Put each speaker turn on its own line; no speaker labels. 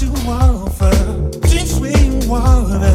to offer. Since we were.